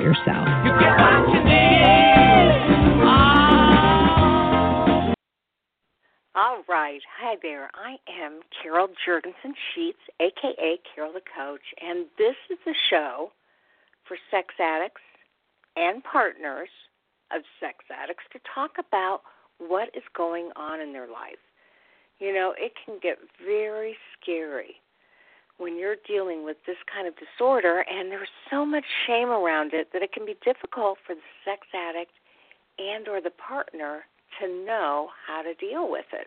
yourself? All right. Hi there. I am Carol Juergensen Sheets, aka Carol the Coach, and this is the show for sex addicts and partners of sex addicts to talk about what is going on in their life. You know, it can get very scary when you're dealing with this kind of disorder and there's so much shame around it that it can be difficult for the sex addict and or the partner to know how to deal with it.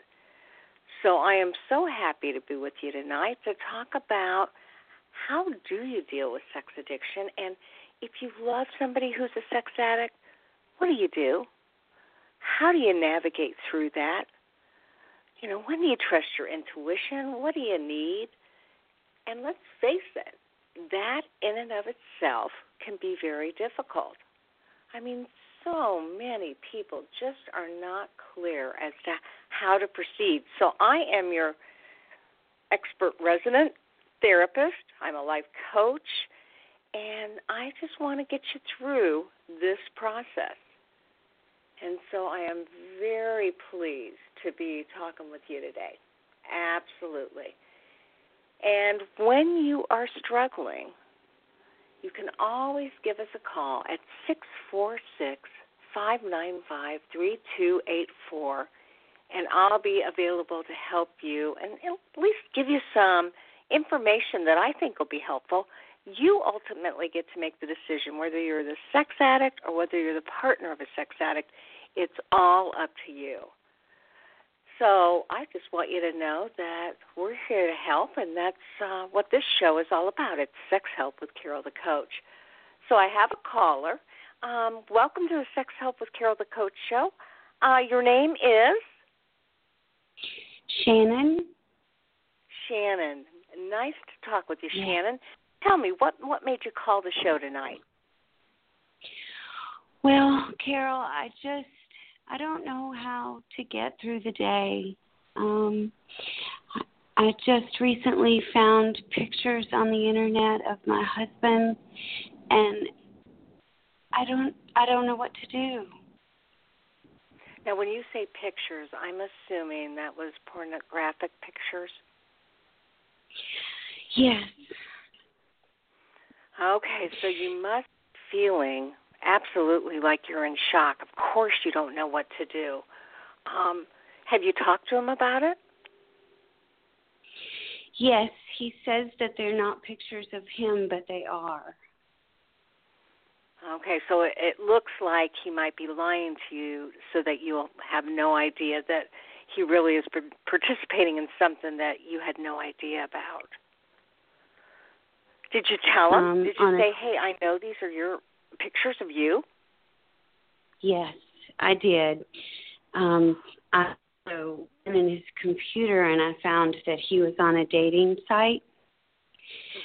So I am so happy to be with you tonight to talk about how do you deal with sex addiction and if you love somebody who's a sex addict, what do you do? How do you navigate through that? You know, when do you trust your intuition? What do you need? And let's face it, that in and of itself can be very difficult. I mean, so many people just are not clear as to how to proceed. So I am your expert resident therapist, I'm a life coach, and I just want to get you through this process. And so I am very pleased to be talking with you today. Absolutely. And when you are struggling, you can always give us a call at 646 595 3284, and I'll be available to help you and at least give you some information that I think will be helpful. You ultimately get to make the decision whether you're the sex addict or whether you're the partner of a sex addict. It's all up to you. So I just want you to know that we're here to help, and that's uh, what this show is all about. It's Sex Help with Carol the Coach. So I have a caller. Um, welcome to the Sex Help with Carol the Coach show. Uh, your name is Shannon. Shannon. Nice to talk with you, Shannon. Tell me what what made you call the show tonight? Well, Carol, I just I don't know how to get through the day. Um I just recently found pictures on the internet of my husband and I don't I don't know what to do. Now, when you say pictures, I'm assuming that was pornographic pictures. Yes. Okay, so you must be feeling absolutely like you're in shock. Of course, you don't know what to do. Um, have you talked to him about it? Yes, he says that they're not pictures of him, but they are. Okay, so it, it looks like he might be lying to you so that you'll have no idea that he really is participating in something that you had no idea about. Did you tell him? Um, Did you say, a- "Hey, I know these are your pictures of you"? Yes, I did. Um, I also went in his computer and I found that he was on a dating site,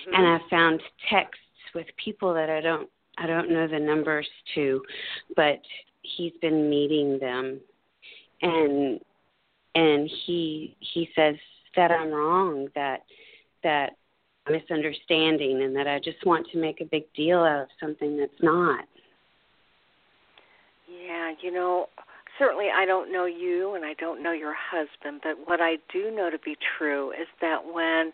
Mhm. and I found texts with people that I don't I don't know the numbers to, but he's been meeting them, and and he he says that I'm wrong that that misunderstanding and that I just want to make a big deal out of something that's not. Yeah, you know, certainly I don't know you and I don't know your husband, but what I do know to be true is that when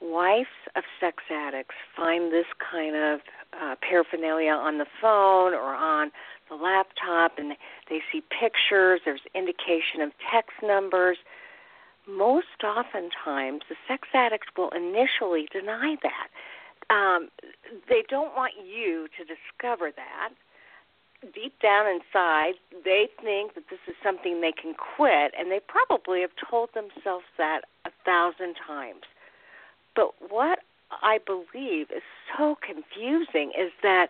wives of sex addicts find this kind of uh, paraphernalia on the phone or on the laptop and they see pictures, there's indication of text numbers, most oftentimes the sex addicts will initially deny that. Um, they don't want you to discover that deep down inside, they think that this is something they can quit, and they probably have told themselves that a thousand times. But what I believe is so confusing is that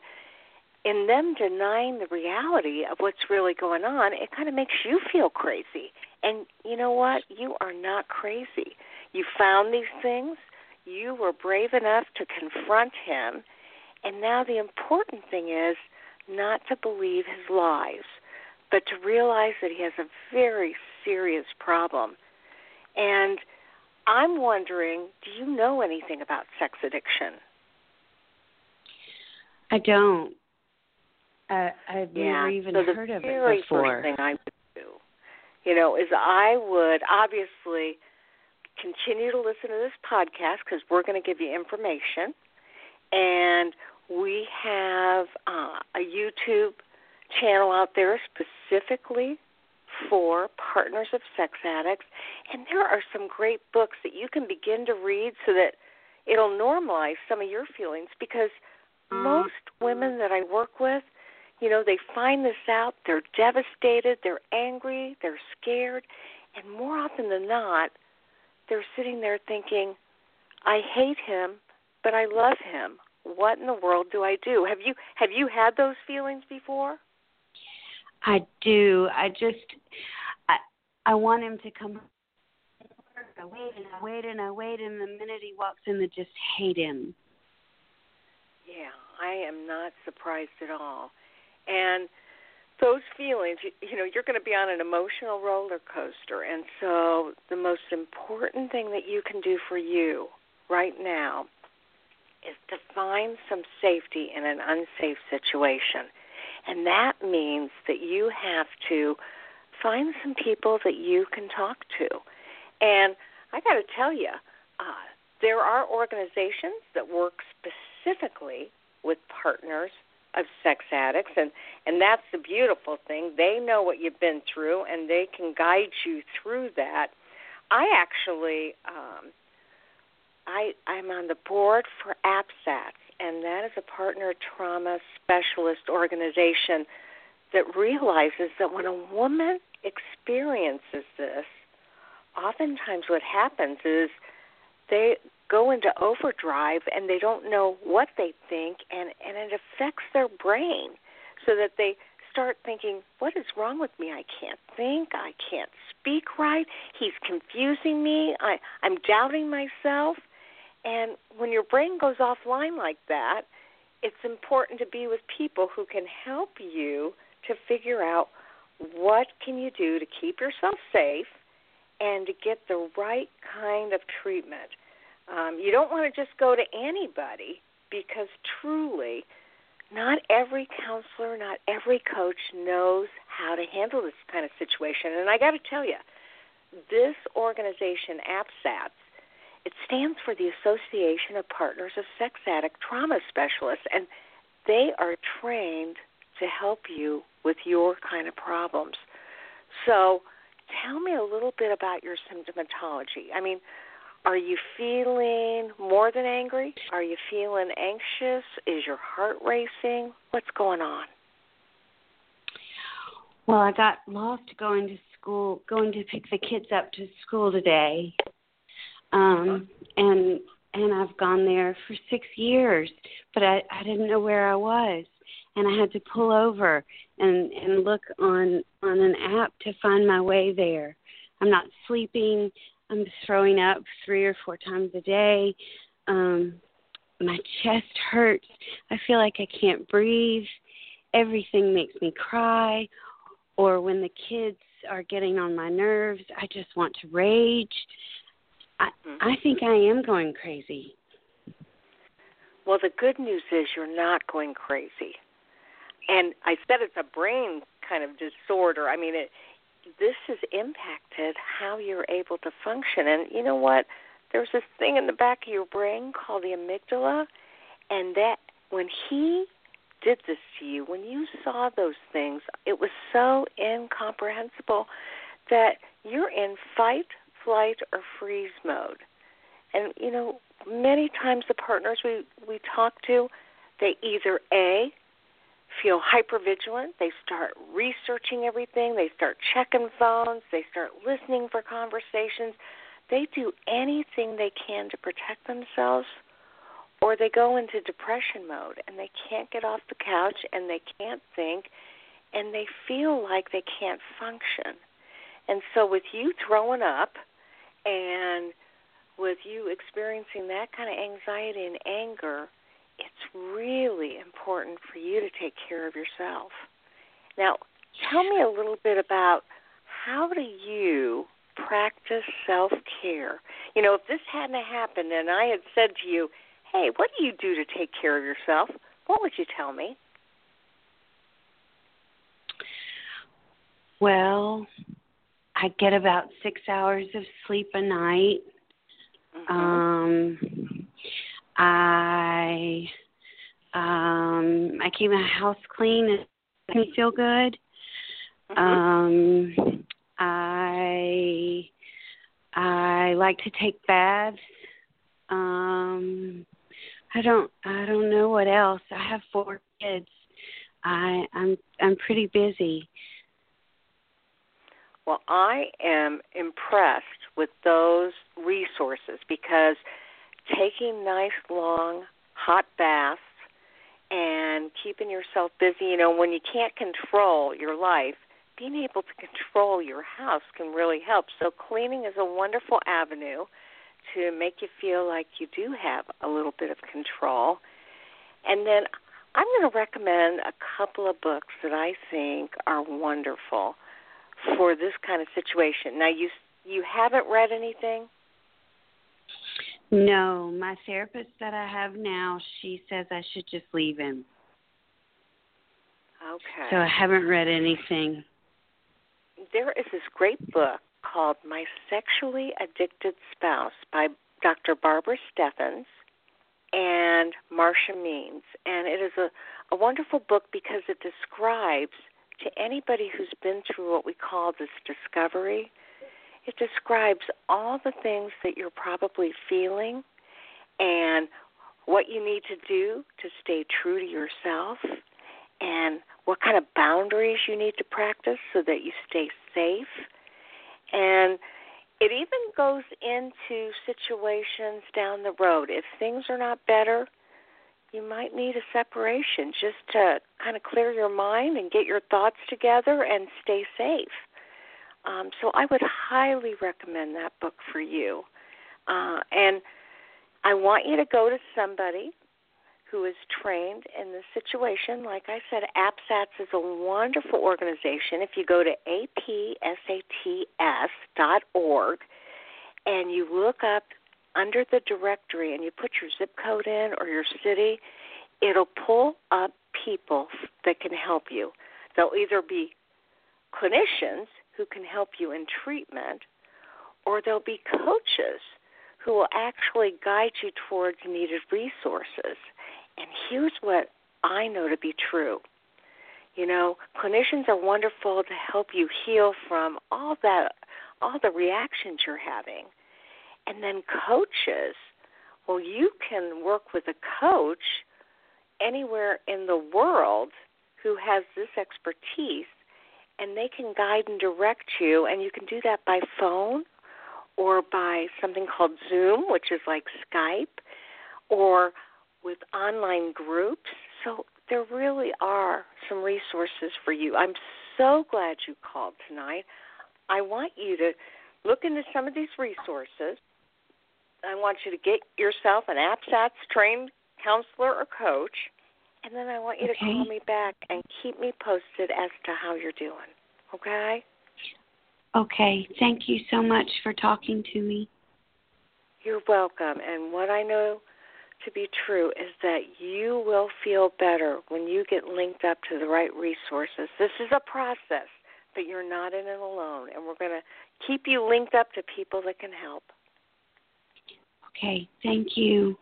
in them denying the reality of what's really going on, it kind of makes you feel crazy. And you know what? You are not crazy. You found these things, you were brave enough to confront him, and now the important thing is not to believe his lies, but to realize that he has a very serious problem. And I'm wondering, do you know anything about sex addiction? I don't. I I've yeah. never even so heard of it before. First thing I would you know, is I would obviously continue to listen to this podcast because we're going to give you information, and we have uh, a YouTube channel out there specifically for partners of sex addicts, and there are some great books that you can begin to read so that it'll normalize some of your feelings because most women that I work with, you know, they find this out, they're devastated, they're angry, they're scared, and more often than not, they're sitting there thinking, I hate him, but I love him. What in the world do I do? Have you have you had those feelings before? I do. I just I I want him to come I wait and I wait and I wait and the minute he walks in I just hate him. Yeah, I am not surprised at all. And those feelings, you, you know, you're going to be on an emotional roller coaster. And so the most important thing that you can do for you right now is to find some safety in an unsafe situation. And that means that you have to find some people that you can talk to. And I got to tell you, uh, there are organizations that work specifically with partners of sex addicts and and that's the beautiful thing. They know what you've been through and they can guide you through that. I actually um i i'm on the board for apsats and that is a partner trauma specialist organization that realizes that when a woman experiences this oftentimes what happens is they go into overdrive and they don't know what they think and and it affects their brain so that they start thinking what is wrong with me? I can't think. I can't speak right. He's confusing me. I i'm doubting myself. And when your brain goes offline like that it's important to be with people who can help you to figure out what can you do to keep yourself safe and to get the right kind of treatment um, you don't want to just go to anybody because truly, not every counselor, not every coach knows how to handle this kind of situation. And I got to tell you, this organization, APSATS, it stands for the Association of Partners of Sex Addict Trauma Specialists, and they are trained to help you with your kind of problems. So, tell me a little bit about your symptomatology. I mean, are you feeling more than angry? Are you feeling anxious? Is your heart racing? What's going on? Well, I got lost going to school, going to pick the kids up to school today. Um and and I've gone there for six years, but I, I didn't know where I was, and I had to pull over and and look on on an app to find my way there. I'm not sleeping. I'm throwing up three or four times a day. Um, my chest hurts. I feel like I can't breathe. Everything makes me cry. Or when the kids are getting on my nerves, I just want to rage. I Mm-hmm. I think I am going crazy. Well, the good news is you're not going crazy. And I said it's a brain kind of disorder. I mean, it this has impacted how you're able to function. And you know what? There's this thing in the back of your brain called the amygdala, and that when he did this to you, when you saw those things, it was so incomprehensible that you're in fight, flight, or freeze mode. And you know, many times the partners we we talk to, they either a feel hyper vigilant, they start researching everything, they start checking phones, they start listening for conversations, they do anything they can to protect themselves, or they go into depression mode and they can't get off the couch and they can't think and they feel like they can't function. And so with you throwing up and with you experiencing that kind of anxiety and anger, it's really important for you to take care of yourself. Now, tell me a little bit about how do you practice self care? You know, if this hadn't happened and I had said to you, hey, what do you do to take care of yourself? What would you tell me? Well, I get about six hours of sleep a night. Mm-hmm. Um, I um, I keep my house clean and makes me feel good. Um, I I like to take baths. Um, I don't I don't know what else. I have four kids. I I'm I'm pretty busy. Well, I am impressed with those resources because taking nice long hot baths and keeping yourself busy, you know, when you can't control your life, being able to control your house can really help. So cleaning is a wonderful avenue to make you feel like you do have a little bit of control. And then I'm going to recommend a couple of books that I think are wonderful for this kind of situation. Now you you haven't read anything? No, my therapist that I have now, she says I should just leave him. Okay. So I haven't read anything. there is this great book called My Sexually Addicted Spouse by Dr. Barbara Steffens and Marsha Means. And it is a, a wonderful book because it describes to anybody who's been through what we call this discovery, it describes all the things that you're probably feeling and what you need to do to stay true to yourself and what kind of boundaries you need to practice so that you stay safe. And it even goes into situations down the road. If things are not better, you might need a separation just to kind of clear your mind and get your thoughts together and stay safe. Um, so I would highly recommend that book for you. Uh, and I want you to go to somebody who is trained in this situation. Like I said, APSATS is a wonderful organization. If you go to apsats.org and you look up under the directory and you put your zip code in or your city, it'll pull up people that can help you. They'll either be clinicians who can help you in treatment, or there'll be coaches who will actually guide you towards needed resources. And here's what I know to be true. You know, clinicians are wonderful to help you heal from all that all the reactions you're having. And then coaches, well you can work with a coach anywhere in the world who has this expertise and they can guide and direct you and you can do that by phone or by something called Zoom, which is like Skype, or with online groups. So there really are some resources for you. I'm so glad you called tonight. I want you to look into some of these resources. I want you to get yourself an APSATS trained counselor or coach, and then I want you okay. to call me back and keep me posted as to how you're doing. Okay? Okay. Thank you so much for talking to me. You're welcome. And what I know to be true is that you will feel better when you get linked up to the right resources. This is a process, but you're not in it alone. And we're going to keep you linked up to people that can help. Okay. Thank you.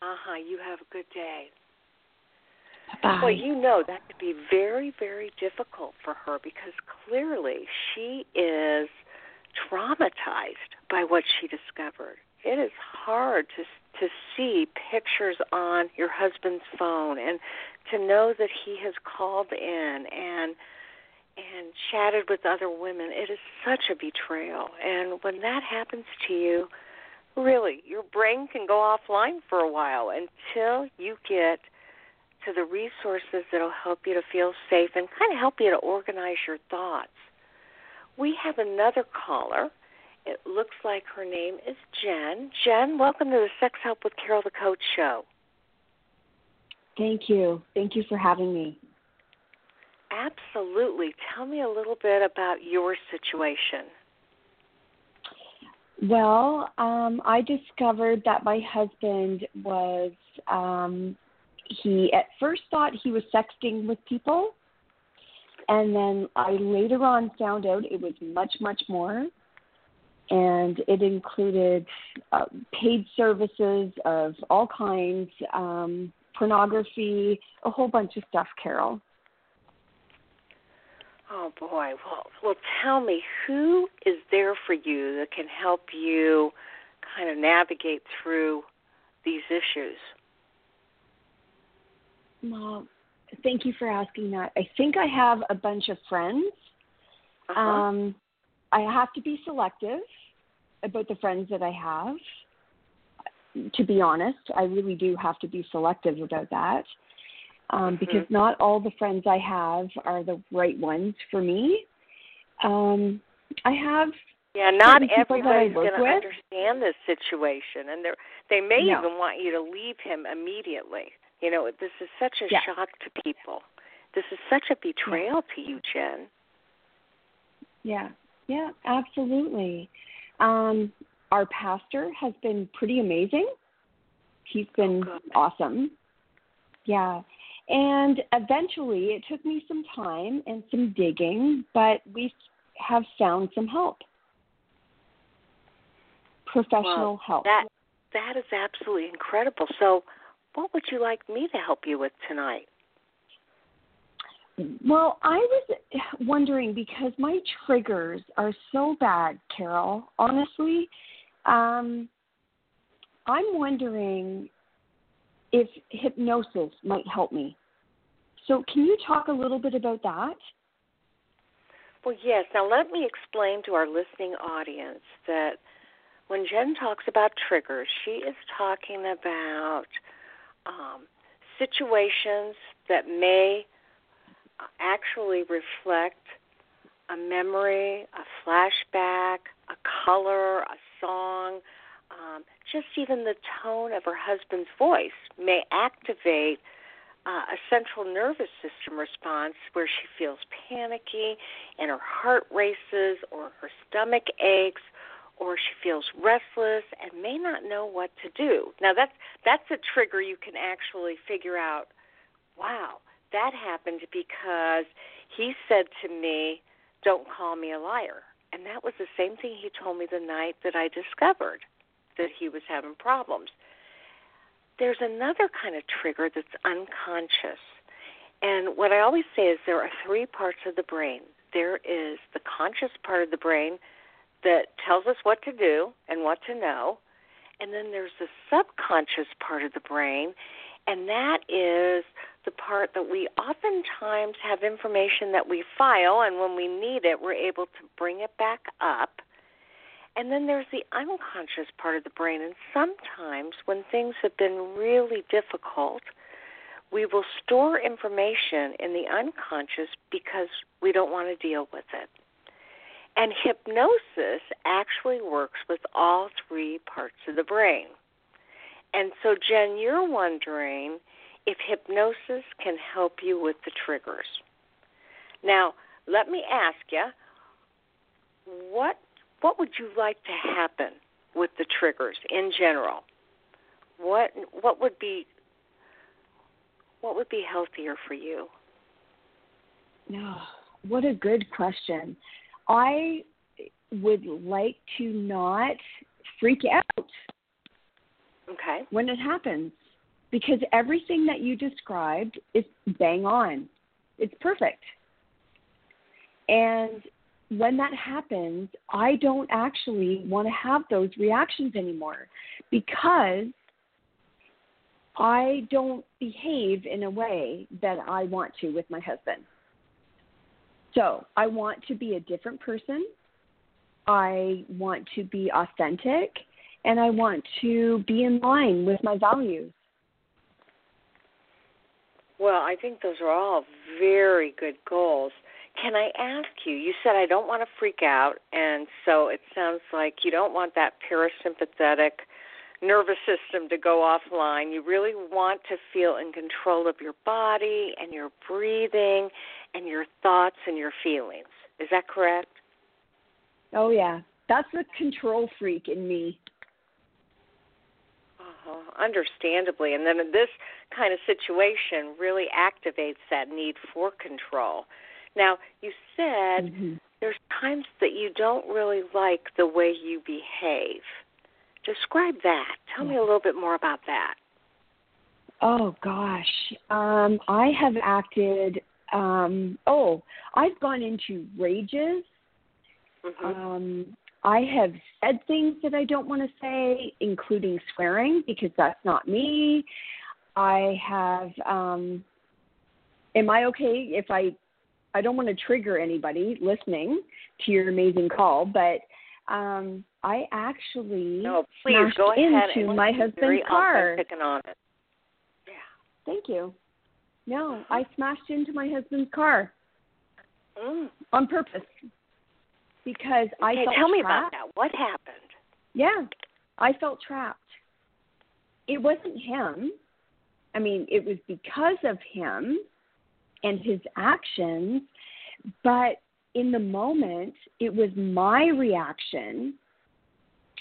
Uh huh. You have a good day. Bye. Well, you know that could be very, very difficult for her because clearly she is traumatized by what she discovered. It is hard to to see pictures on your husband's phone and to know that he has called in and and chatted with other women. It is such a betrayal. And when that happens to you, really, your brain can go offline for a while until you get to the resources that'll help you to feel safe and kind of help you to organize your thoughts. We have another caller. It looks like her name is Jen. Jen, welcome to the Sex Help with Carol the Coach show. Thank you. Thank you for having me. Absolutely. Tell me a little bit about your situation. Well, um, I discovered that my husband was, um, he at first thought he was sexting with people. And then I later on found out it was much, much more. And it included uh, paid services of all kinds, um, pornography, a whole bunch of stuff, Carol. Oh boy. Well, well, tell me who is there for you that can help you kind of navigate through these issues. Well, thank you for asking that. I think I have a bunch of friends. Uh-huh. Um, I have to be selective about the friends that I have. To be honest, I really do have to be selective about that um, because Mm-hmm. not all the friends I have are the right ones for me. Um, I have Yeah, not certain people I everybody's going to understand this situation, and they they may No. even want you to leave him immediately. You know, this is such a Yeah. shock to people. This is such a betrayal to you, Jen. Yeah, yeah, absolutely. Um, our pastor has been pretty amazing. He's been good. awesome. Yeah. And eventually, it took me some time and some digging, but we have found some help. Professional Well, help. That that is absolutely incredible. So, what would you like me to help you with tonight? Well, I was wondering because my triggers are so bad, Carol. Honestly, um, I'm wondering if hypnosis might help me. So, can you talk a little bit about that? Well, yes. Now, let me explain to our listening audience that when Jen talks about triggers, she is talking about um, situations that may actually reflect a memory, a flashback, a color, a song, um, just even the tone of her husband's voice may activate uh, a central nervous system response where she feels panicky and her heart races or her stomach aches or she feels restless and may not know what to do. Now that's that's a trigger you can actually figure out, wow, that happened because he said to me, "Don't call me a liar." And that was the same thing he told me the night that I discovered that he was having problems there's another kind of trigger that's unconscious. And what I always say is there are three parts of the brain. There is the conscious part of the brain that tells us what to do and what to know. And then there's the subconscious part of the brain, and that is the part that we oftentimes have information that we file, and when we need it, we're able to bring it back up. And then there's the unconscious part of the brain. And sometimes when things have been really difficult, we will store information in the unconscious because we don't want to deal with it. And hypnosis actually works with all three parts of the brain. And so, Jen, you're wondering if hypnosis can help you with the triggers. Now, let me ask you, what what would you like to happen with the triggers in general? What what would be what would be healthier for you? No, oh, what a good question. I would like to not freak out. Okay. When it happens because everything that you described is bang on. It's perfect. And when that happens, I don't actually want to have those reactions anymore because I don't behave in a way that I want to with my husband. So I want to be a different person. I want to be authentic and I want to be in line with my values. Well, I think those are all very good goals. Can I ask you? You said I don't want to freak out, and so it sounds like you don't want that parasympathetic nervous system to go offline. You really want to feel in control of your body and your breathing and your thoughts and your feelings. Is that correct? Oh, yeah. That's the control freak in me. Uh-huh. Understandably. And then this kind of situation really activates that need for control. Now, you said mm-hmm. there's times that you don't really like the way you behave. Describe that. Tell me a little bit more about that. Oh gosh, um, I have acted. Um, oh, I've gone into rages. Mm-hmm. Um, I have said things that I don't want to say, including swearing, because that's not me. I have. Um, am I okay if I? I don't want to trigger anybody listening to your amazing call, but um, I actually no, please smashed go ahead into and my husband's car. Authentic and honest. Yeah. Thank you. No, I smashed into my husband's car Mm. on purpose because I felt tell me about trapped. that. What happened? Yeah, I felt trapped. It wasn't him. I mean, it was because of him and his actions, but in the moment, it was my reaction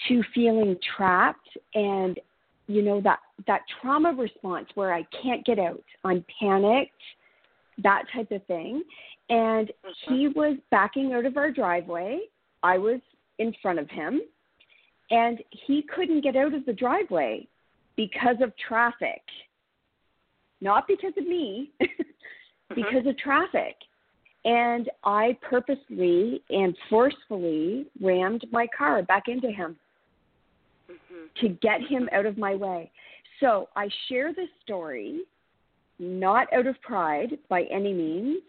to feeling trapped and you know that that trauma response where I can't get out. I'm panicked, that type of thing. And Mm-hmm. he was backing out of our driveway. I was in front of him and he couldn't get out of the driveway because of traffic. Not because of me, because of traffic. And I purposely and forcefully rammed my car back into him Mm-hmm. to get him out of my way. So I share this story not out of pride by any means,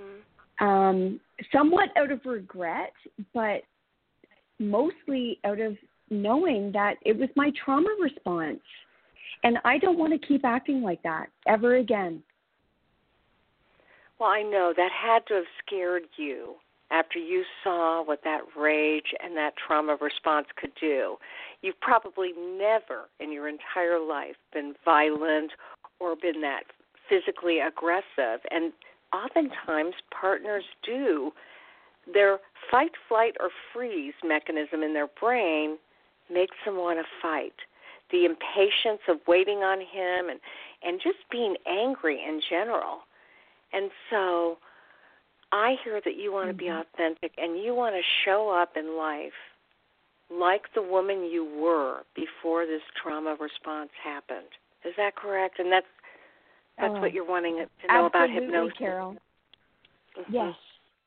Mm-hmm. um, somewhat out of regret, but mostly out of knowing that it was my trauma response. And I don't want to keep acting like that ever again. Well, I know that had to have scared you after you saw what that rage and that trauma response could do. You've probably never in your entire life been violent or been that physically aggressive. And oftentimes, partners do. Their fight, flight, or freeze mechanism in their brain makes them want to fight. The impatience of waiting on him and, and just being angry in general. And so I hear that you want to be authentic and you want to show up in life like the woman you were before this trauma response happened. Is that correct? And that's that's Oh, what you're wanting to know about Absolutely, hypnosis. Carol. Mhm. Yes,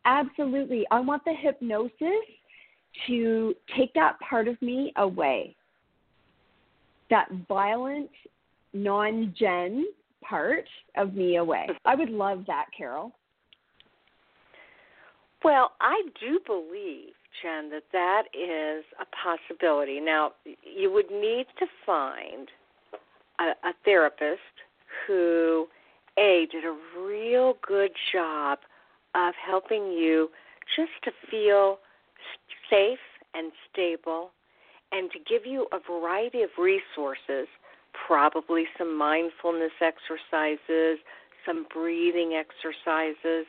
absolutely. I want the hypnosis to take that part of me away. That violent, non gen part of me away. I would love that, Carol. Well, I do believe, Jen, that that is a possibility. Now, you would need to find a, a therapist who, A, did a real good job of helping you just to feel safe and stable and to give you a variety of resources, probably some mindfulness exercises, some breathing exercises.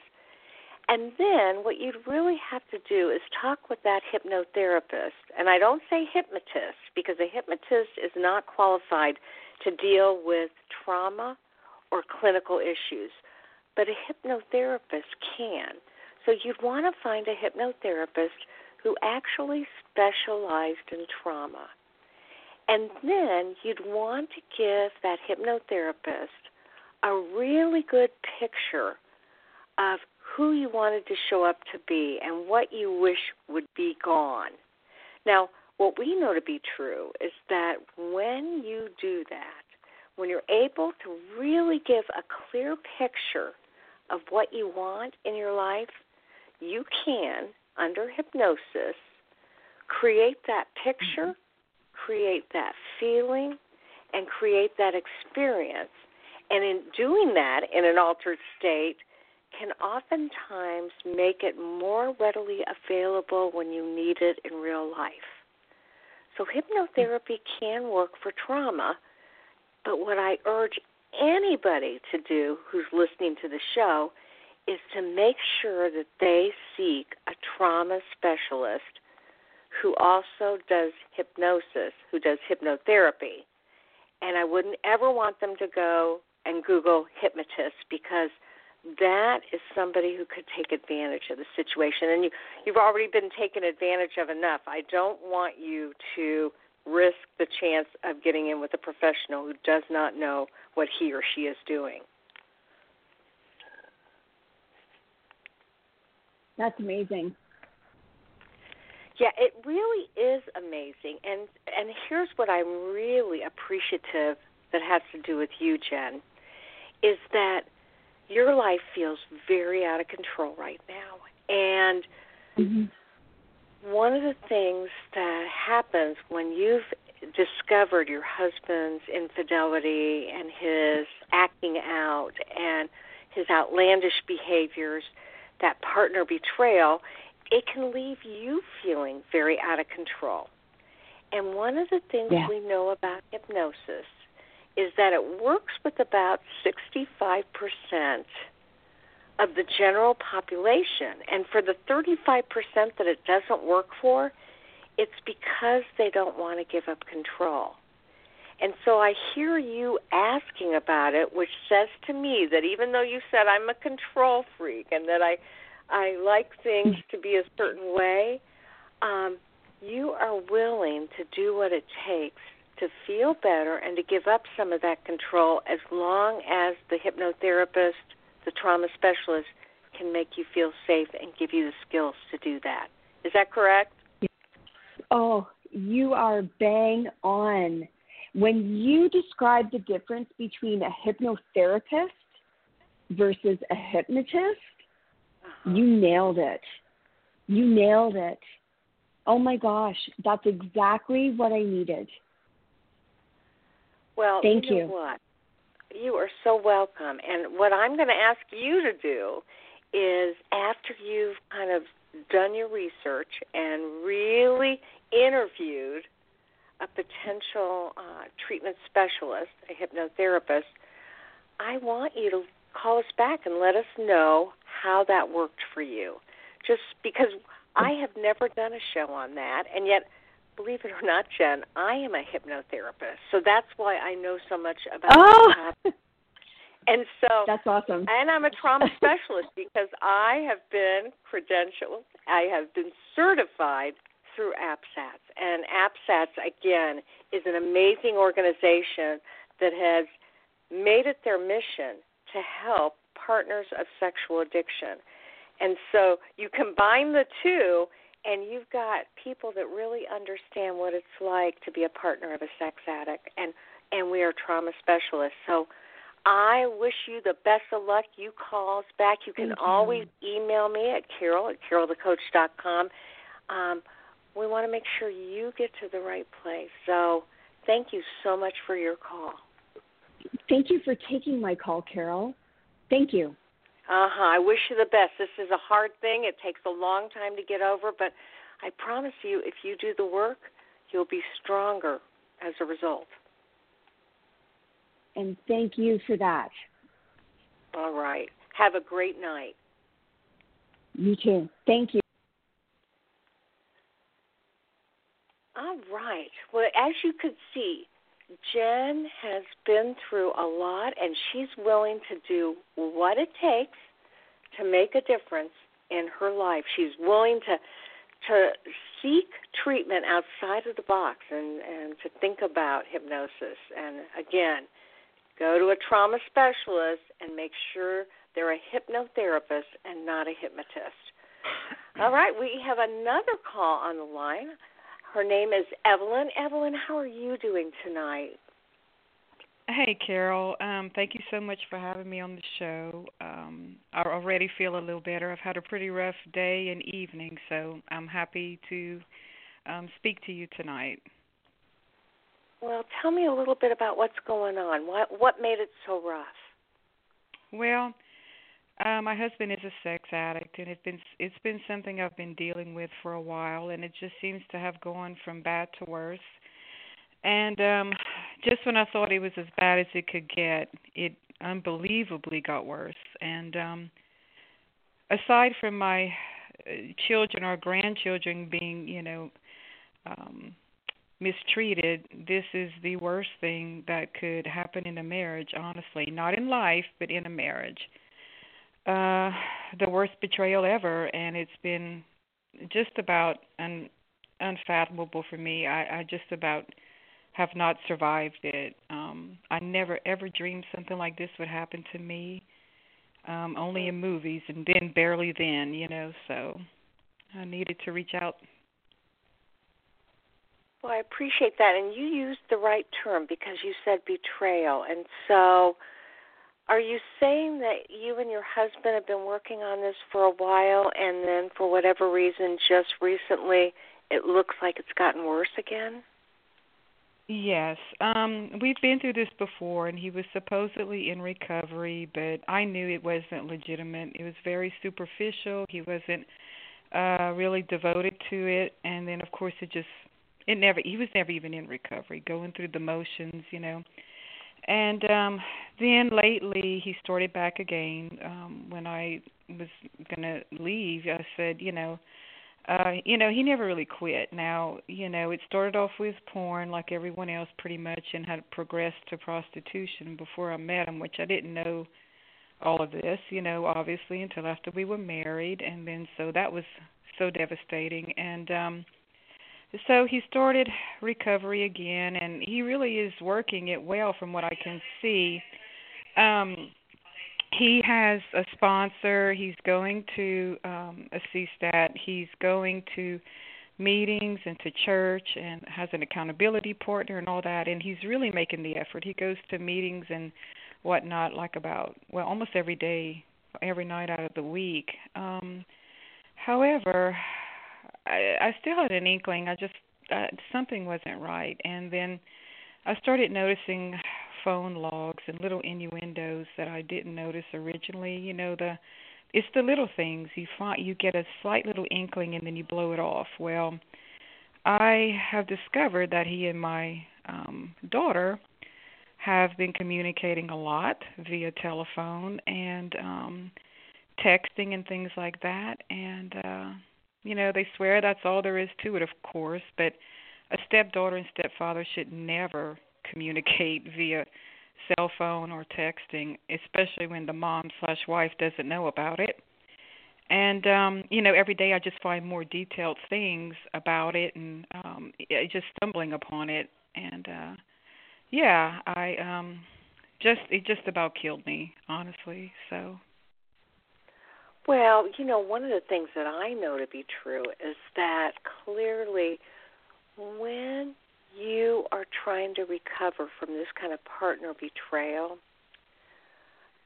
And then what you'd really have to do is talk with that hypnotherapist. And I don't say hypnotist because a hypnotist is not qualified to deal with trauma or clinical issues, but a hypnotherapist can. So you'd want to find a hypnotherapist who actually specialized in trauma. And then you'd want to give that hypnotherapist a really good picture of who you wanted to show up to be and what you wish would be gone. Now, what we know to be true is that when you do that, when you're able to really give a clear picture of what you want in your life, you can, under hypnosis, create that picture, create that feeling, and create that experience. And in doing that in an altered state, can oftentimes make it more readily available when you need it in real life. So, hypnotherapy can work for trauma, but what I urge anybody to do who's listening to the show is to make sure that they seek a trauma specialist who also does hypnosis, who does hypnotherapy. And I wouldn't ever want them to go and Google hypnotist because that is somebody who could take advantage of the situation. And you, you've already been taken advantage of enough. I don't want you to risk the chance of getting in with a professional who does not know what he or she is doing. That's amazing. Yeah, it really is amazing. And and here's what I'm really appreciative that has to do with you, Jen, is that your life feels very out of control right now. And mm-hmm. one of the things that happens when you've discovered your husband's infidelity and his acting out and his outlandish behaviors, that partner betrayal, it can leave you feeling very out of control. And one of the things yeah. we know about hypnosis is that it works with about 65% of the general population. And for the 35% that it doesn't work for, it's because they don't want to give up control. And so I hear you asking about it, which says to me that even though you said I'm a control freak and that I I like things to be a certain way, um, you are willing to do what it takes to feel better and to give up some of that control as long as the hypnotherapist, the trauma specialist, can make you feel safe and give you the skills to do that. Is that correct? Oh, you are bang on. When you describe the difference between a hypnotherapist versus a hypnotist. You nailed it. You nailed it. Oh my gosh, that's exactly what I needed. Well, thank you. Know you. What? You are so welcome. And what I'm going to ask you to do is after you've kind of done your research and really interviewed a potential uh, treatment specialist, a hypnotherapist, I want you to call us back and let us know how that worked for you. Just because I have never done a show on that, and yet believe it or not, Jen, I am a hypnotherapist, so that's why I know so much about. Oh. And so that's awesome. And I'm a trauma specialist because I have been credentialed, I have been certified through APSATS. And APSATS, again, is an amazing organization that has made it their mission to help partners of sexual addiction. And so you combine the two, and you've got people that really understand what it's like to be a partner of a sex addict and and we are trauma specialists so i wish you the best of luck you call us back you can Thank always you. email me at carol at carolthecoach.com um, we want to make sure you get to the right place. So thank you so much for your call. Thank you for taking my call, Carol. Thank you. Uh huh. I wish you the best. This is a hard thing. It takes a long time to get over, but I promise you, if you do the work, you'll be stronger as a result. And thank you for that. All right. Have a great night. You too. Thank you. All right. Well, as you could see, Jen has been through a lot and she's willing to do what it takes to make a difference in her life. She's willing to to seek treatment outside of the box and and to think about hypnosis and again, go to a trauma specialist and make sure they're a hypnotherapist and not a hypnotist. All right, we have another call on the line. Her name is Evelyn. Evelyn, how are you doing tonight? Hey, Carol. Um, thank you so much for having me on the show. Um, I already feel a little better. I've had a pretty rough day and evening, so I'm happy to um, speak to you tonight. Well, tell me a little bit about what's going on. What what made it so rough? Well, uh, my husband is a sex addict, and it's been it's been something I've been dealing with for a while, and it just seems to have gone from bad to worse. And um, just when I thought it was as bad as it could get, it unbelievably got worse. And um, aside from my uh, children or grandchildren being, you know, um, mistreated, this is the worst thing that could happen in a marriage. Honestly, not in life, but in a marriage uh, the worst betrayal ever, and it's been just about un, unfathomable for me. I, I just about have not survived it. Um, I never ever dreamed something like this would happen to me. Um, only in movies, and then barely then, you know. So I needed to reach out. Well, I appreciate that, and you used the right term because you said betrayal, and so are you saying that you and your husband have been working on this for a while and then for whatever reason just recently it looks like it's gotten worse again? Yes. Um we've been through this before and he was supposedly in recovery, but I knew it wasn't legitimate. It was very superficial. He wasn't uh really devoted to it and then of course it just it never he was never even in recovery, going through the motions, you know. And um then lately he started back again. Um when I was gonna leave, I said, you know, uh, you know, he never really quit. Now, you know, it started off with porn like everyone else pretty much and had progressed to prostitution before I met him, which I didn't know all of this, you know, obviously until after we were married and then so that was so devastating and um so he started recovery again and he really is working it well from what I can see. Um he has a sponsor, he's going to um a CSAT, he's going to meetings and to church and has an accountability partner and all that and he's really making the effort. He goes to meetings and whatnot like about well almost every day every night out of the week. Um however I, still had an inkling. I just uh, something wasn't right, and then I started noticing phone logs and little innuendos that I didn't notice originally. You know the it's the little things you find you get a slight little inkling and then you blow it off. Well, I have discovered that he and my um daughter have been communicating a lot via telephone and um texting and things like that and uh you know, they swear that's all there is to it, of course, but a stepdaughter and stepfather should never communicate via cell phone or texting, especially when the mom slash wife doesn't know about it. And um, you know, every day I just find more detailed things about it, and um, just stumbling upon it. And uh, yeah, I um, just it just about killed me, honestly. So well, you know, one of the things that I know to be true is that clearly when you are trying to recover from this kind of partner betrayal,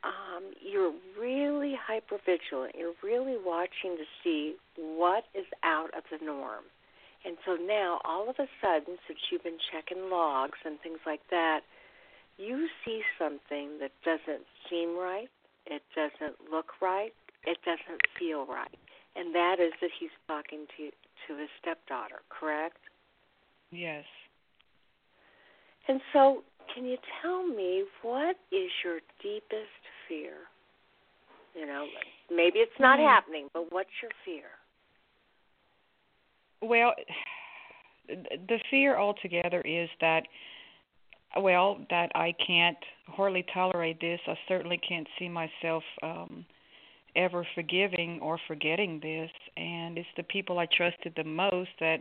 um, you're really hyper vigilant. You're really watching to see what is out of the norm. And so now, all of a sudden, since you've been checking logs and things like that, you see something that doesn't seem right, it doesn't look right, it doesn't feel right. And that is that he's talking to to his stepdaughter, correct? Yes. And so, can you tell me what is your deepest fear? You know, maybe it's not mm. happening, but what's your fear? Well, the fear altogether is that well that I can't hardly tolerate this. I certainly can't see myself um ever forgiving or forgetting this and it's the people I trusted the most that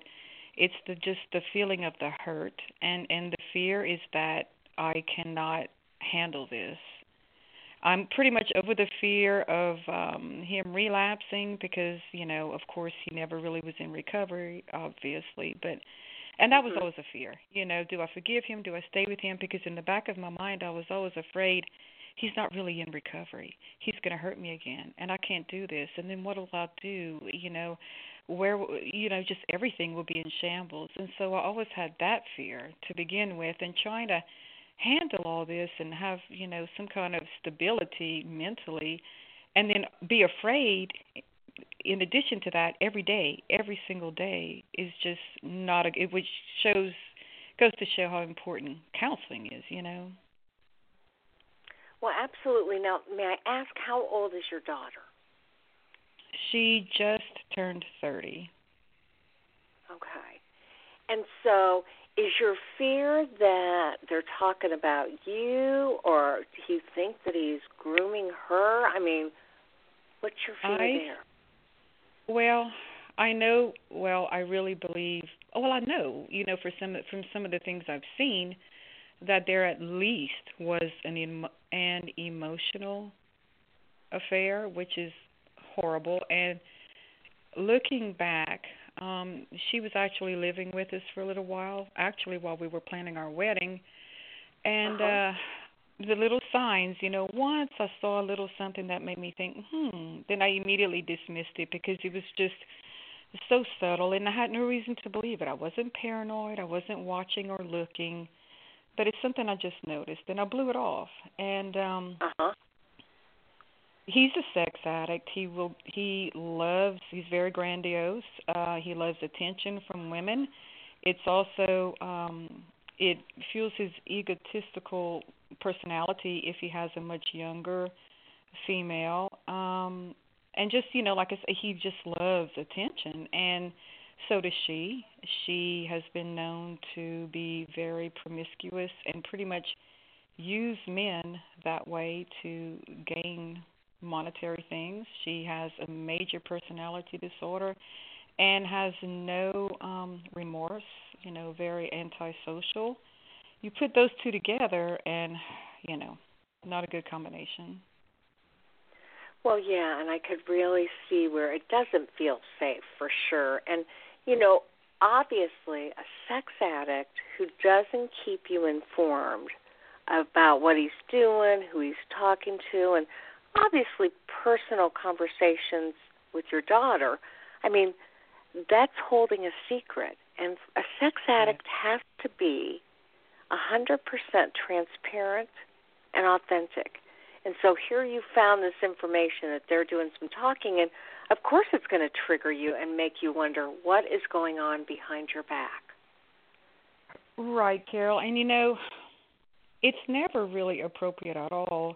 it's the just the feeling of the hurt and and the fear is that I cannot handle this. I'm pretty much over the fear of um him relapsing because, you know, of course he never really was in recovery, obviously, but and that was mm-hmm. always a fear. You know, do I forgive him? Do I stay with him? Because in the back of my mind I was always afraid he's not really in recovery. He's going to hurt me again and I can't do this. And then what will I do? You know, where you know, just everything will be in shambles. And so I always had that fear to begin with and trying to handle all this and have you know some kind of stability mentally and then be afraid in addition to that every day every single day is just not a it which shows goes to show how important counseling is you know well absolutely. Now may i ask how old is your daughter? She just turned 30 okay. And so is your fear that they're talking about you or do you think that he's grooming her? I mean what's your fear I, there? Well i know well i really believe well i know you know for some from some of the things i've seen that there at least was an an emotional affair which is horrible and looking back um, she was actually living with us for a little while, actually while we were planning our wedding. And uh-huh. uh the little signs, you know, once I saw a little something that made me think, hmm, then I immediately dismissed it because it was just so subtle and I had no reason to believe it. I wasn't paranoid, I wasn't watching or looking, but it's something I just noticed and I blew it off. And um uh-huh he's a sex addict. He will he loves he's very grandiose. Uh he loves attention from women. It's also um it fuels his egotistical personality if he has a much younger female. Um and just, you know, like I said, he just loves attention and so does she. She has been known to be very promiscuous and pretty much use men that way to gain monetary things. She has a major personality disorder and has no um remorse, you know, very antisocial. You put those two together and, you know, not a good combination. Well, yeah, and I could really see where it doesn't feel safe for sure. And you know, obviously a sex addict who doesn't keep you informed about what he's doing, who he's talking to and obviously personal conversations with your daughter. I mean, that's holding a secret. And a sex addict has to be a 100% transparent and authentic. And so here you found this information that they're doing some talking, and of course it's going to trigger you and make you wonder what is going on behind your back. Right, Carol. And you know, it's never really appropriate at all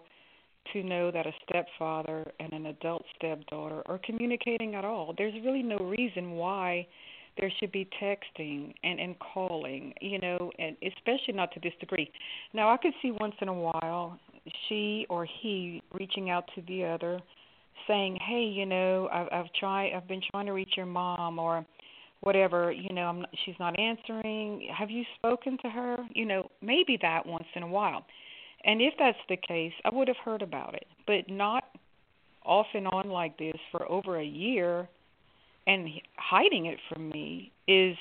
to know that a stepfather and an adult stepdaughter are communicating at all. There's really no reason why there should be texting and and calling, you know, and especially not to this degree. Now, I could see once in a while she or he reaching out to the other saying, "Hey, you know, I've I've tried I've been trying to reach your mom or whatever, you know, I'm she's not answering. Have you spoken to her? You know, maybe that once in a while. And if that's the case, I would have heard about it, but not off and on like this for over a year and hiding it from me is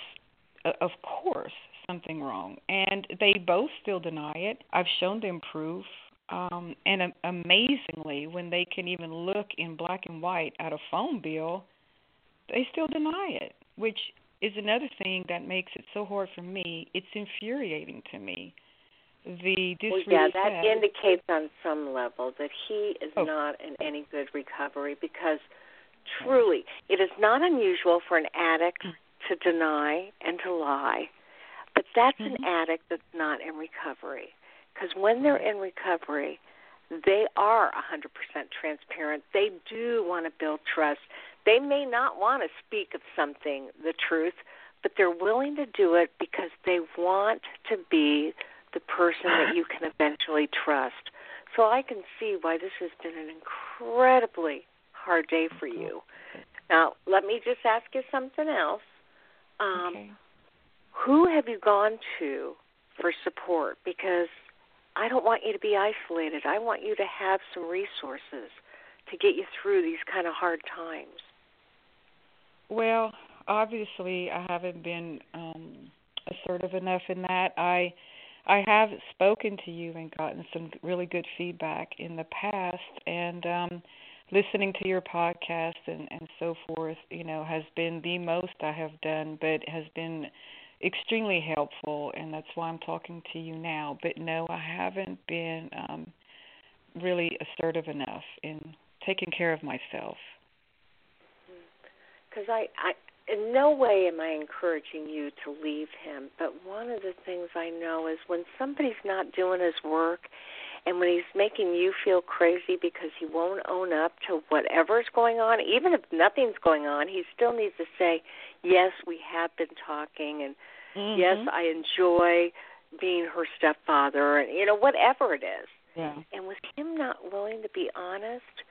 of course something wrong and they both still deny it i've shown them proof um and amazingly when they can even look in black and white at a phone bill, they still deny it, which is another thing that makes it so hard for me. It's infuriating to me. The well, yeah, that indicates on some level that he is oh. not in any good recovery because truly, it is not unusual for an addict to deny and to lie, but that's mm-hmm. an addict that's not in recovery. Because when they're in recovery, they are 100% transparent. They do want to build trust. They may not want to speak of something, the truth, but they're willing to do it because they want to be the person that you can eventually trust. So I can see why this has been an incredibly hard day for you. Now, let me just ask you something else. Um, okay. Who have you gone to for support? Because I don't want you to be isolated. I want you to have some resources to get you through these kind of hard times. Well, obviously, I haven't been um, assertive enough in that. I I have spoken to you and gotten some really good feedback in the past, and um, listening to your podcast and and so forth, you know, has been the most I have done, but has been extremely helpful, and that's why I'm talking to you now. But no, I haven't been um, really assertive enough in taking care of myself. Because I, I, in no way am I encouraging you to leave him. But one of the things I know is when somebody's not doing his work, and when he's making you feel crazy because he won't own up to whatever's going on, even if nothing's going on, he still needs to say, "Yes, we have been talking," and mm-hmm. "Yes, I enjoy being her stepfather," and you know whatever it is. Yeah. And with him not willing to be honest,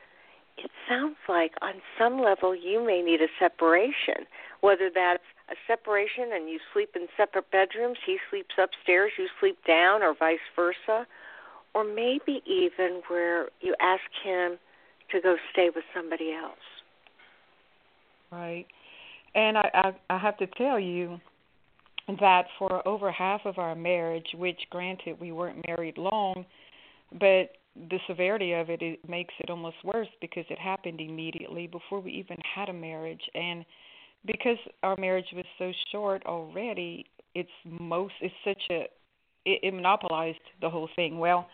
it sounds like on some level you may need a separation, whether that's a separation and you sleep in separate bedrooms, he sleeps upstairs, you sleep down, or vice versa, or maybe even where you ask him to go stay with somebody else. Right. And I, I I have to tell you that for over half of our marriage, which granted we weren't married long, but the severity of it, it makes it almost worse because it happened immediately before we even had a marriage. And because our marriage was so short already it's most it's such a it, it monopolized the whole thing. Well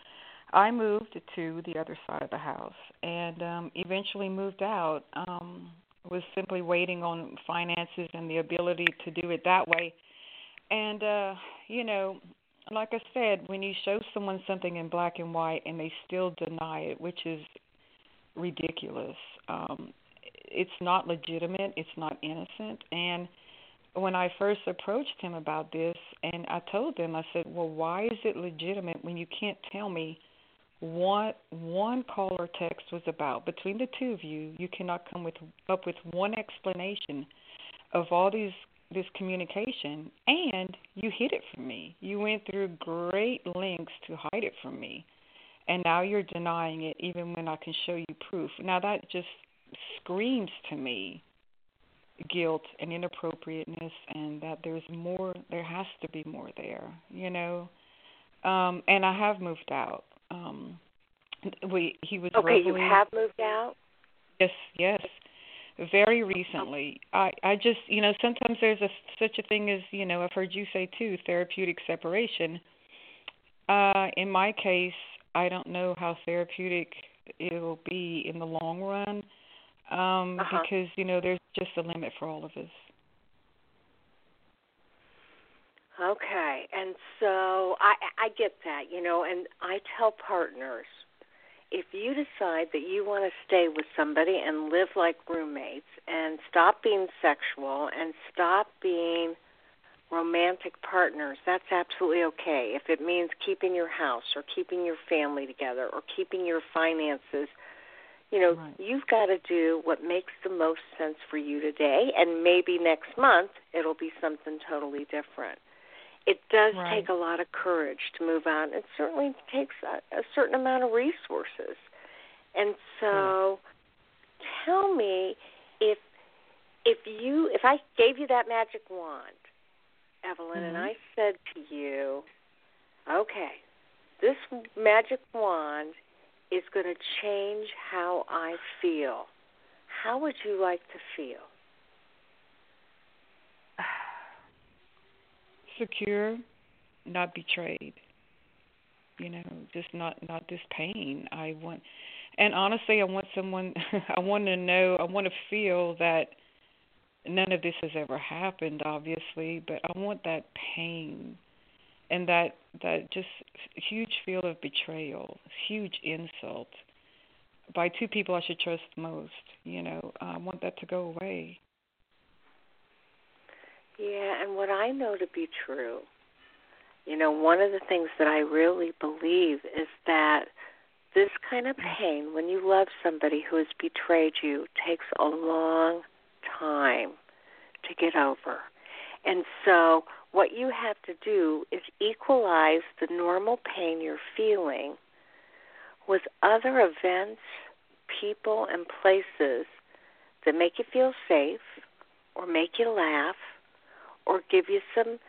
i moved to the other side of the house and um eventually moved out um was simply waiting on finances and the ability to do it that way and uh you know like I said, when you show someone something in black and white and they still deny it, which is ridiculous. Um, it's not legitimate. It's not innocent. And when I first approached him about this, and I told him, I said, "Well, why is it legitimate when you can't tell me what one call or text was about between the two of you? You cannot come with up with one explanation of all these this communication and you hid it from me. You went through great lengths to hide it from me. And now you're denying it even when I can show you proof. Now that just screams to me guilt and inappropriateness and that there's more there has to be more there, you know. Um and I have moved out. Um we he was Okay, verbally, you have moved out? Yes, yes very recently. I I just you know sometimes there's a such a thing as you know I've heard you say too therapeutic separation. Uh, in my case, I don't know how therapeutic it'll be in the long run um, uh-huh. because you know there's just a limit for all of us. Okay, and so I I get that, you know, and I tell partners if you decide that you want to stay with somebody and live like roommates and stop being sexual and stop being romantic partners, that's absolutely okay. If it means keeping your house or keeping your family together or keeping your finances, you know, right. you've got to do what makes the most sense for you today and maybe next month it'll be something totally different it does right. take a lot of courage to move out. It certainly takes a, a certain amount of resources. And so, tell me if if you if I gave you that magic wand, Evelyn, mm-hmm. and I said to you, okay, this magic wand is going to change how I feel, how would you like to feel? Secure, not betrayed. You know, just not not this pain. I want, and honestly, I want someone. I want to know. I want to feel that none of this has ever happened, obviously, but I want that pain and that that just huge feel of betrayal, huge insult by two people I should trust most. You know, I want that to go away. Yeah, and what I know to be true, you know, one of the things that I really believe is that this kind of pain, when you love somebody who has betrayed you, takes a long time to get over. And so, what you have to do is equalize the normal pain you're feeling with other events, people, and places that make you feel safe or make you laugh or give you some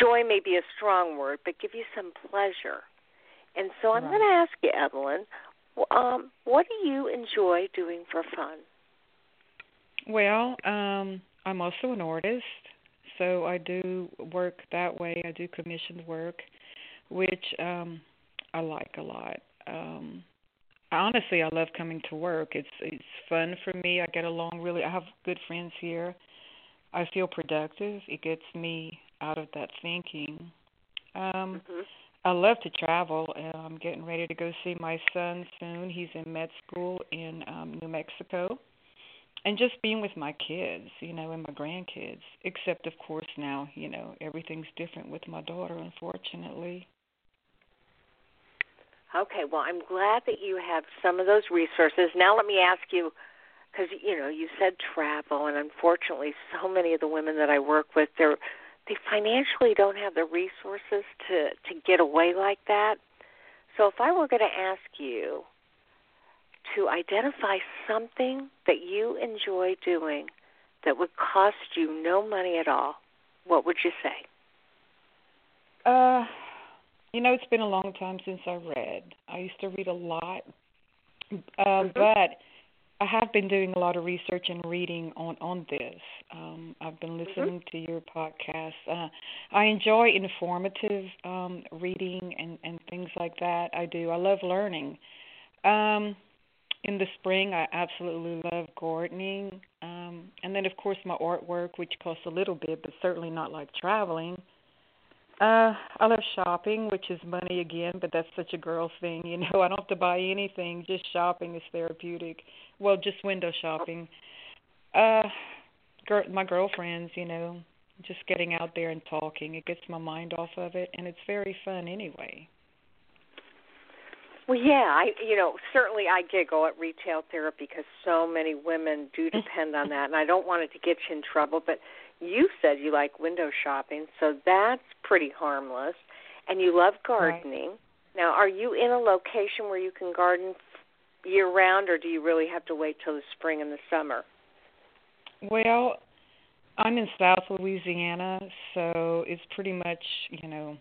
joy may be a strong word, but give you some pleasure. And so I'm right. going to ask you, Evelyn, um, what do you enjoy doing for fun? Well, um, I'm also an artist, so I do work that way. I do commissioned work, which um, I like a lot. Um, honestly, I love coming to work. It's it's fun for me. I get along really. I have good friends here. I feel productive. It gets me out of that thinking. Um mm-hmm. I love to travel. And I'm getting ready to go see my son soon. He's in med school in um New Mexico. And just being with my kids, you know, and my grandkids. Except of course now, you know, everything's different with my daughter unfortunately. Okay, well, I'm glad that you have some of those resources. Now let me ask you because you know you said travel, and unfortunately, so many of the women that I work with, they're they financially don't have the resources to to get away like that. So if I were going to ask you to identify something that you enjoy doing that would cost you no money at all, what would you say? Uh, you know, it's been a long time since I read. I used to read a lot, uh, mm-hmm. but I have been doing a lot of research and reading on on this. Um, I've been Mm-hmm. listening to your podcast. Uh, I enjoy informative um, reading and and things like that. I do. I love learning. Um, in the spring, I absolutely love gardening, um, and then of course my artwork, which costs a little bit, but certainly not like traveling. Uh, I love shopping, which is money again, but that's such a girl thing, you know. I don't have to buy anything; just shopping is therapeutic. Well, just window shopping. Uh, gir- my girlfriends, you know, just getting out there and talking. It gets my mind off of it, and it's very fun anyway. Well, yeah, I you know certainly I giggle at retail therapy because so many women do depend on that, and I don't want it to get you in trouble, but you said you like window shopping, so that's pretty harmless. And you love gardening. Right. Now, are you in a location where you can garden year round, or do you really have to wait till the spring and the summer? Well, I'm in South Louisiana, so it's pretty much, you know,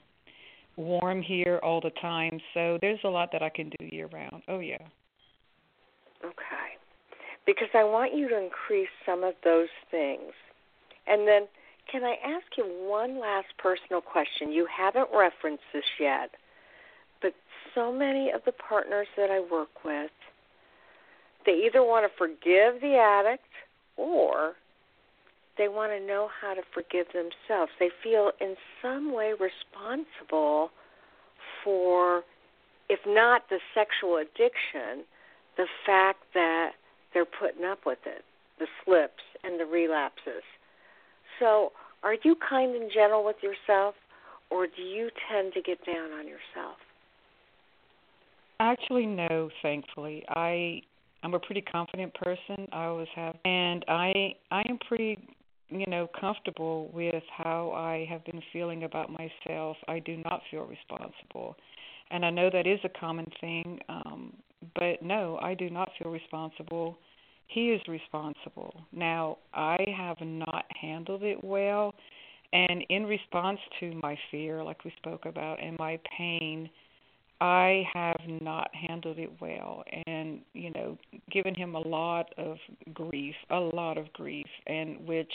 warm here all the time. So there's a lot that I can do year round. Oh yeah. Okay. Because I want you to increase some of those things. And then can I ask you one last personal question? You haven't referenced this yet, but so many of the partners that I work with, they either want to forgive the addict or they want to know how to forgive themselves. They feel in some way responsible for, if not the sexual addiction, the fact that they're putting up with it, the slips and the relapses. So, are you kind and gentle with yourself, or do you tend to get down on yourself? Actually, no. Thankfully, I I'm a pretty confident person. I always have, and I I am pretty you know comfortable with how I have been feeling about myself. I do not feel responsible, and I know that is a common thing. Um, but no, I do not feel responsible he is responsible. Now, I have not handled it well, and in response to my fear, like we spoke about, and my pain, I have not handled it well and, you know, given him a lot of grief, a lot of grief, and which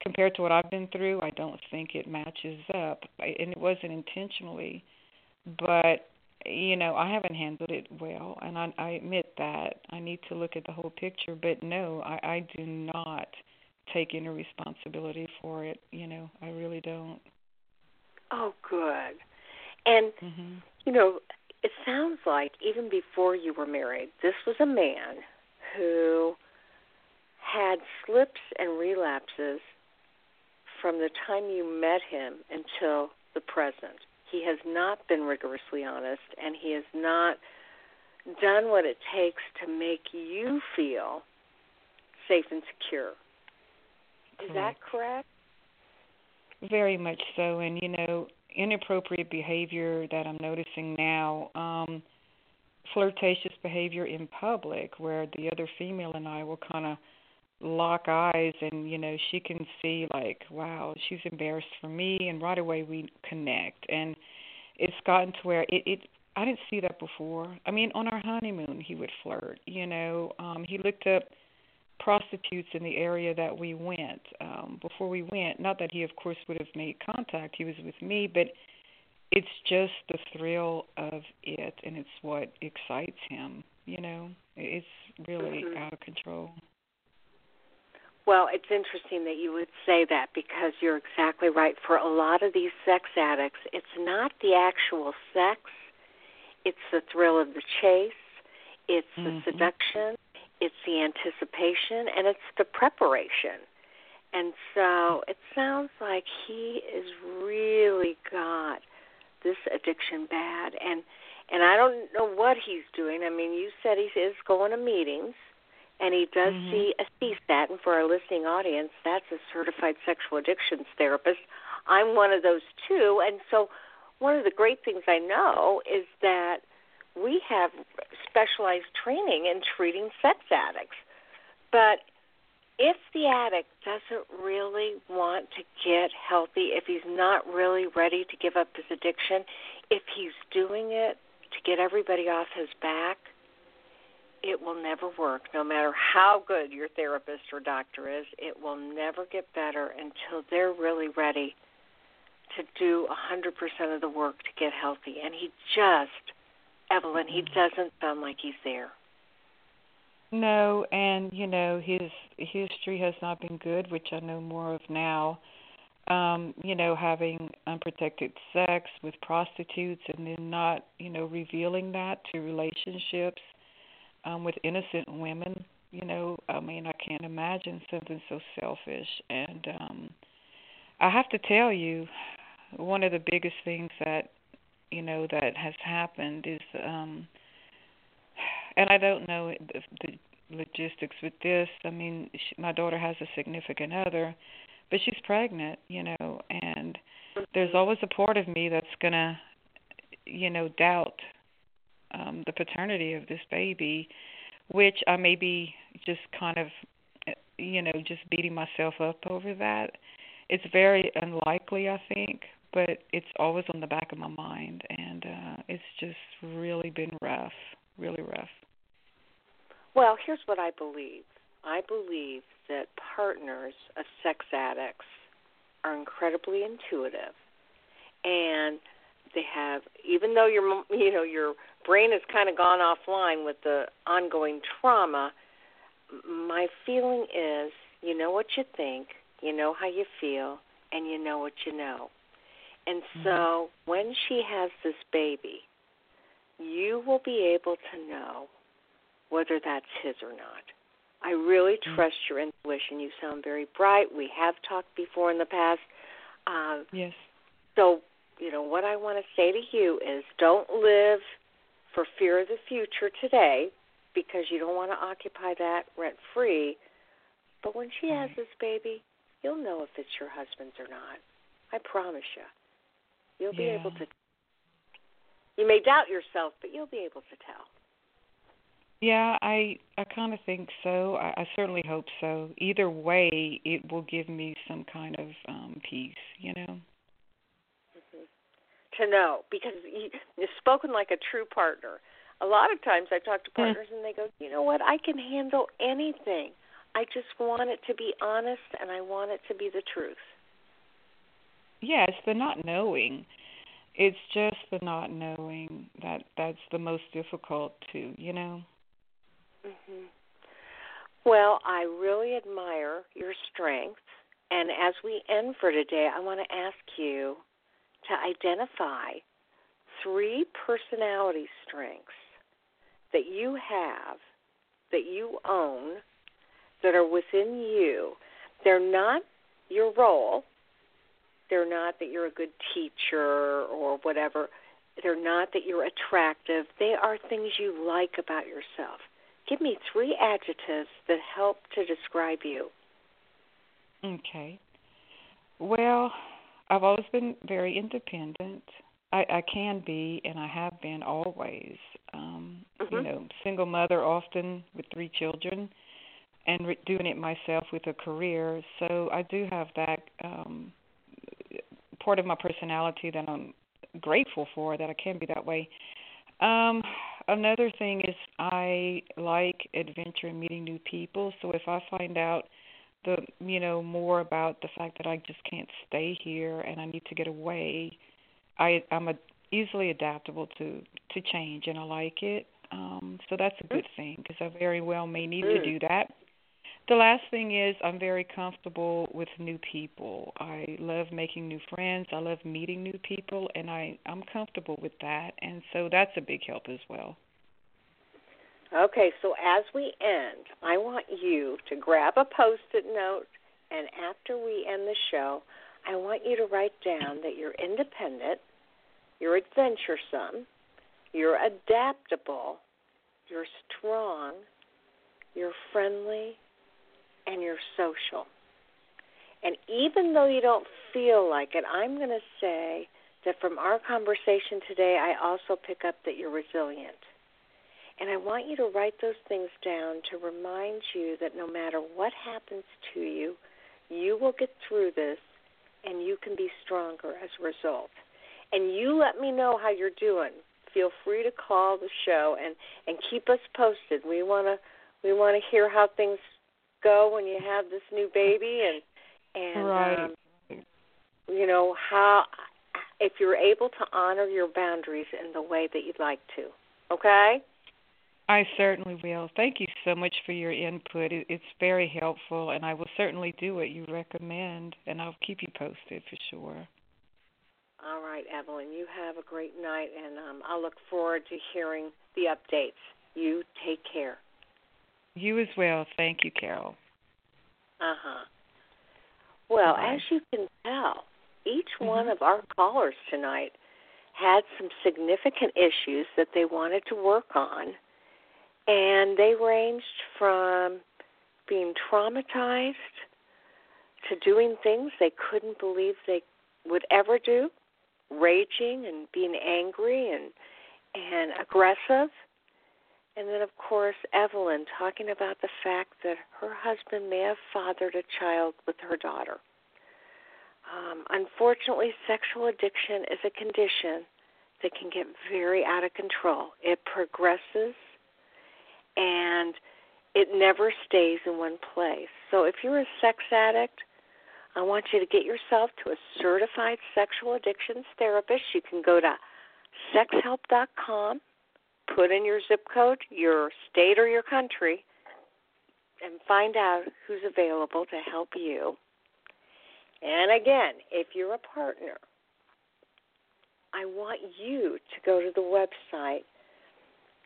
compared to what I've been through, I don't think it matches up. And it wasn't intentionally, but you know, I haven't handled it well, and I, I admit that. I need to look at the whole picture, but no, I, I do not take any responsibility for it. You know, I really don't. Oh, good. And mm-hmm. you know, it sounds like even before you were married, this was a man who had slips and relapses from the time you met him until the present. He has not been rigorously honest, and he has not done what it takes to make you feel safe and secure. Is that correct? Very much so. And, you know, inappropriate behavior that I'm noticing now, um, flirtatious behavior in public, where the other female and I will kind of lock eyes and you know she can see like wow she's embarrassed for me and right away we connect and it's gotten to where it it I didn't see that before. I mean on our honeymoon he would flirt, you know. Um he looked up prostitutes in the area that we went um before we went. Not that he of course would have made contact. He was with me, but it's just the thrill of it and it's what excites him, you know. It's really mm-hmm. out of control. Well, it's interesting that you would say that because you're exactly right. For a lot of these sex addicts, it's not the actual sex, it's the thrill of the chase, it's the mm-hmm. seduction, it's the anticipation, and it's the preparation. And so it sounds like he is really got this addiction bad and and I don't know what he's doing. I mean, you said he is going to meetings and he does mm-hmm. see a CSAT. And for our listening audience, that's a certified sexual addictions therapist. I'm one of those too, and so one of the great things I know is that we have specialized training in treating sex addicts. But if the addict doesn't really want to get healthy, if he's not really ready to give up his addiction, if he's doing it to get everybody off his back, it will never work. No matter how good your therapist or doctor is, it will never get better until they're really ready to do a 100% of the work to get healthy. And he just, Evelyn, he mm-hmm. doesn't sound like he's there. No, and you know his history has not been good, which I know more of now. Um, you know, having unprotected sex with prostitutes and then not, you know, revealing that to relationships um, with innocent women. You know, I mean, I can't imagine something so selfish. And um, I have to tell you, one of the biggest things that you know that has happened is, um, and I don't know the, the logistics with this. I mean, she, my daughter has a significant other, but she's pregnant. You know, and there's always a part of me that's gonna, you know, doubt um, the paternity of this baby, which I may be just kind of, you know, just beating myself up over that. It's very unlikely, I think, but it's always on the back of my mind, and uh, it's just really been rough, really rough. Well, here's what I believe. I believe that partners of sex addicts are incredibly intuitive, and they have, even though your you know your brain has kind of gone offline with the ongoing trauma, my feeling is you know what you think, you know how you feel, and you know what you know. And mm-hmm. so when she has this baby, you will be able to know whether that's his or not. I really mm-hmm. trust your intuition. You sound very bright. We have talked before in the past. Uh, yes. So, you know, what I want to say to you is don't live for fear of the future today because you don't want to occupy that rent free. But when she has this baby, you'll know if it's your husband's or not. I promise you. You'll be able to. You may doubt yourself, but you'll be able to tell. Yeah, I I kind of think so. I, I certainly hope so. Either way, it will give me some kind of um peace, you know. To know because you, you've spoken like a true partner. A lot of times I talk to partners and they go, you know what, I can handle anything. I just want it to be honest and I want it to be the truth. Yeah, the not knowing. It's just the not knowing that that's the most difficult to, you know. Mhm. Well, I really admire your strength and as we end for today, I want to ask you to identify three personality strengths that you have, that you own, that are within you. They're not your role. They're not that you're a good teacher or whatever. They're not that you're attractive. They are things you like about yourself. Give me three adjectives that help to describe you. Okay. Well, I've always been very independent. I, I can be, and I have been always. Um, mm-hmm. You know, single mother, often with three children, and re- doing it myself with a career. So I do have that um, part of my personality that I'm grateful for. That I can be that way. Um, another thing is I like adventure and meeting new people. So if I find out the you know more about the fact that I just can't stay here and I need to get away. I I'm a, easily adaptable to to change and I like it. Um so that's a good thing because I very well may need to do that. The last thing is I'm very comfortable with new people. I love making new friends. I love meeting new people and I I'm comfortable with that and so that's a big help as well. Okay, so as we end, I want you to grab a post it note, and after we end the show, I want you to write down that you're independent, you're adventuresome, you're adaptable, you're strong, you're friendly, and you're social. And even though you don't feel like it, I'm going to say that from our conversation today, I also pick up that you're resilient. And I want you to write those things down to remind you that no matter what happens to you, you will get through this and you can be stronger as a result. And you let me know how you're doing. Feel free to call the show and and keep us posted. We want to we want to hear how things go when you have this new baby and and right. um, you know how if you're able to honor your boundaries in the way that you'd like to. Okay? I certainly will. Thank you so much for your input. It's very helpful, and I will certainly do what you recommend, and I'll keep you posted for sure. All right, Evelyn, you have a great night, and um, I'll look forward to hearing the updates. You take care. You as well. Thank you, Carol. Uh huh. Well, Bye. as you can tell, each Mhm. one of our callers tonight had some significant issues that they wanted to work on and they ranged from being traumatized to doing things they couldn't believe they would ever do, raging and being angry and and aggressive. And then of course Evelyn talking about the fact that her husband may have fathered a child with her daughter. Um, unfortunately, sexual addiction is a condition that can get very out of control. It progresses and it never stays in one place. So if you're a sex addict, I want you to get yourself to a certified sexual addictions therapist. You can go to sexhelp.com, put in your zip code, your state or your country, and find out who's available to help you. And again, if you're a partner, I want you to go to the website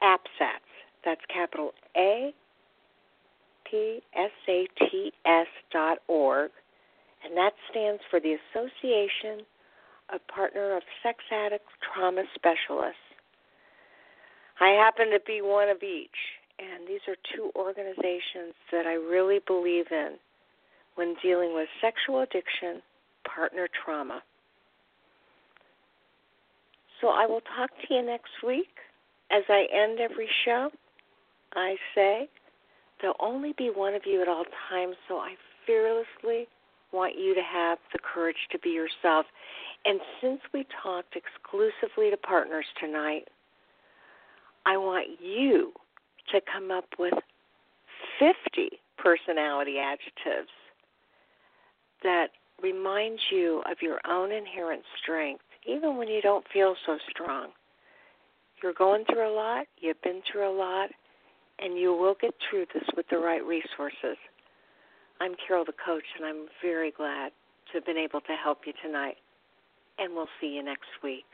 APSATS. That's capital A P S A T S dot org, and that stands for the Association of Partner of Sex Addict Trauma Specialists. I happen to be one of each, and these are two organizations that I really believe in when dealing with sexual addiction, partner trauma. So I will talk to you next week. As I end every show, I say there'll only be one of you at all times, so I fearlessly want you to have the courage to be yourself. And since we talked exclusively to partners tonight, I want you to come up with 50 personality adjectives that remind you of your own inherent strength, even when you don't feel so strong. You're going through a lot, you've been through a lot, and you will get through this with the right resources. I'm Carol the coach, and I'm very glad to have been able to help you tonight. And we'll see you next week.